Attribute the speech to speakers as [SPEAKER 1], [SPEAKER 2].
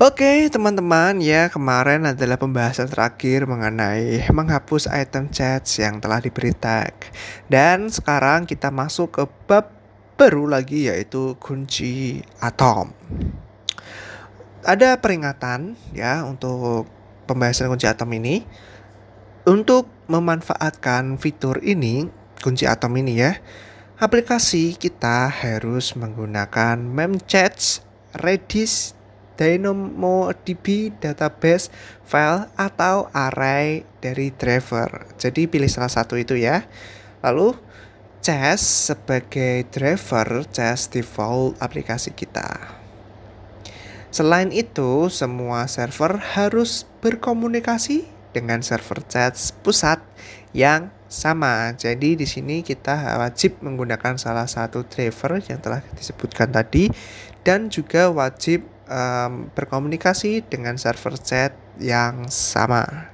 [SPEAKER 1] Oke, teman-teman, ya kemarin adalah pembahasan terakhir mengenai menghapus item chat yang telah diberi tag. Dan sekarang kita masuk ke bab baru lagi yaitu kunci atom. Ada peringatan ya untuk pembahasan kunci atom ini. Untuk memanfaatkan fitur ini, kunci atom ini ya, aplikasi kita harus menggunakan memchat Redis DynamoDB database file atau array dari driver. Jadi pilih salah satu itu ya. Lalu Chess sebagai driver Chess default aplikasi kita. Selain itu, semua server harus berkomunikasi dengan server chat pusat yang sama. Jadi di sini kita wajib menggunakan salah satu driver yang telah disebutkan tadi dan juga wajib um, berkomunikasi dengan server chat yang sama.